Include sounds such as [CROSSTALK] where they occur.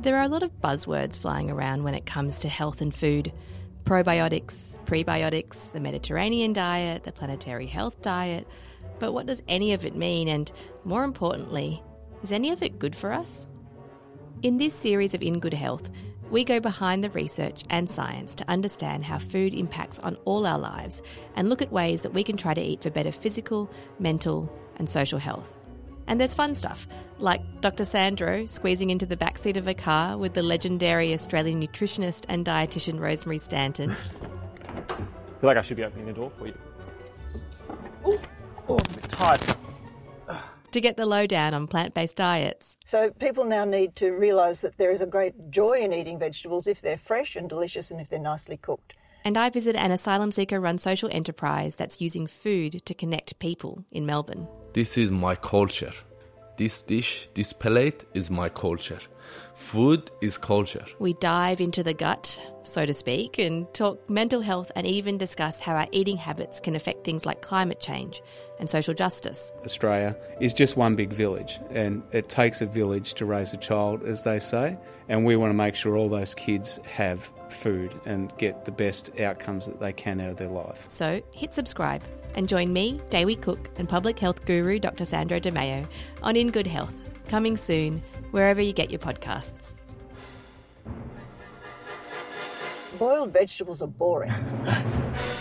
There are a lot of buzzwords flying around when it comes to health and food probiotics, prebiotics, the Mediterranean diet, the planetary health diet. But what does any of it mean? And more importantly, is any of it good for us? In this series of In Good Health, we go behind the research and science to understand how food impacts on all our lives and look at ways that we can try to eat for better physical, mental, and social health. And there's fun stuff, like Dr. Sandro squeezing into the backseat of a car with the legendary Australian nutritionist and dietitian Rosemary Stanton. I feel like I should be opening the door for you. Oh, oh it's a bit tight. To get the lowdown on plant based diets. So people now need to realise that there is a great joy in eating vegetables if they're fresh and delicious and if they're nicely cooked. And I visit an asylum seeker run social enterprise that's using food to connect people in Melbourne. This is my culture. This dish, this plate is my culture. Food is culture. We dive into the gut, so to speak, and talk mental health and even discuss how our eating habits can affect things like climate change and social justice. Australia is just one big village, and it takes a village to raise a child, as they say, and we want to make sure all those kids have food and get the best outcomes that they can out of their life. So hit subscribe and join me, Dawie Cook, and public health guru Dr. Sandro Demaio on In Good Health, coming soon wherever you get your podcasts. Boiled vegetables are boring. [LAUGHS]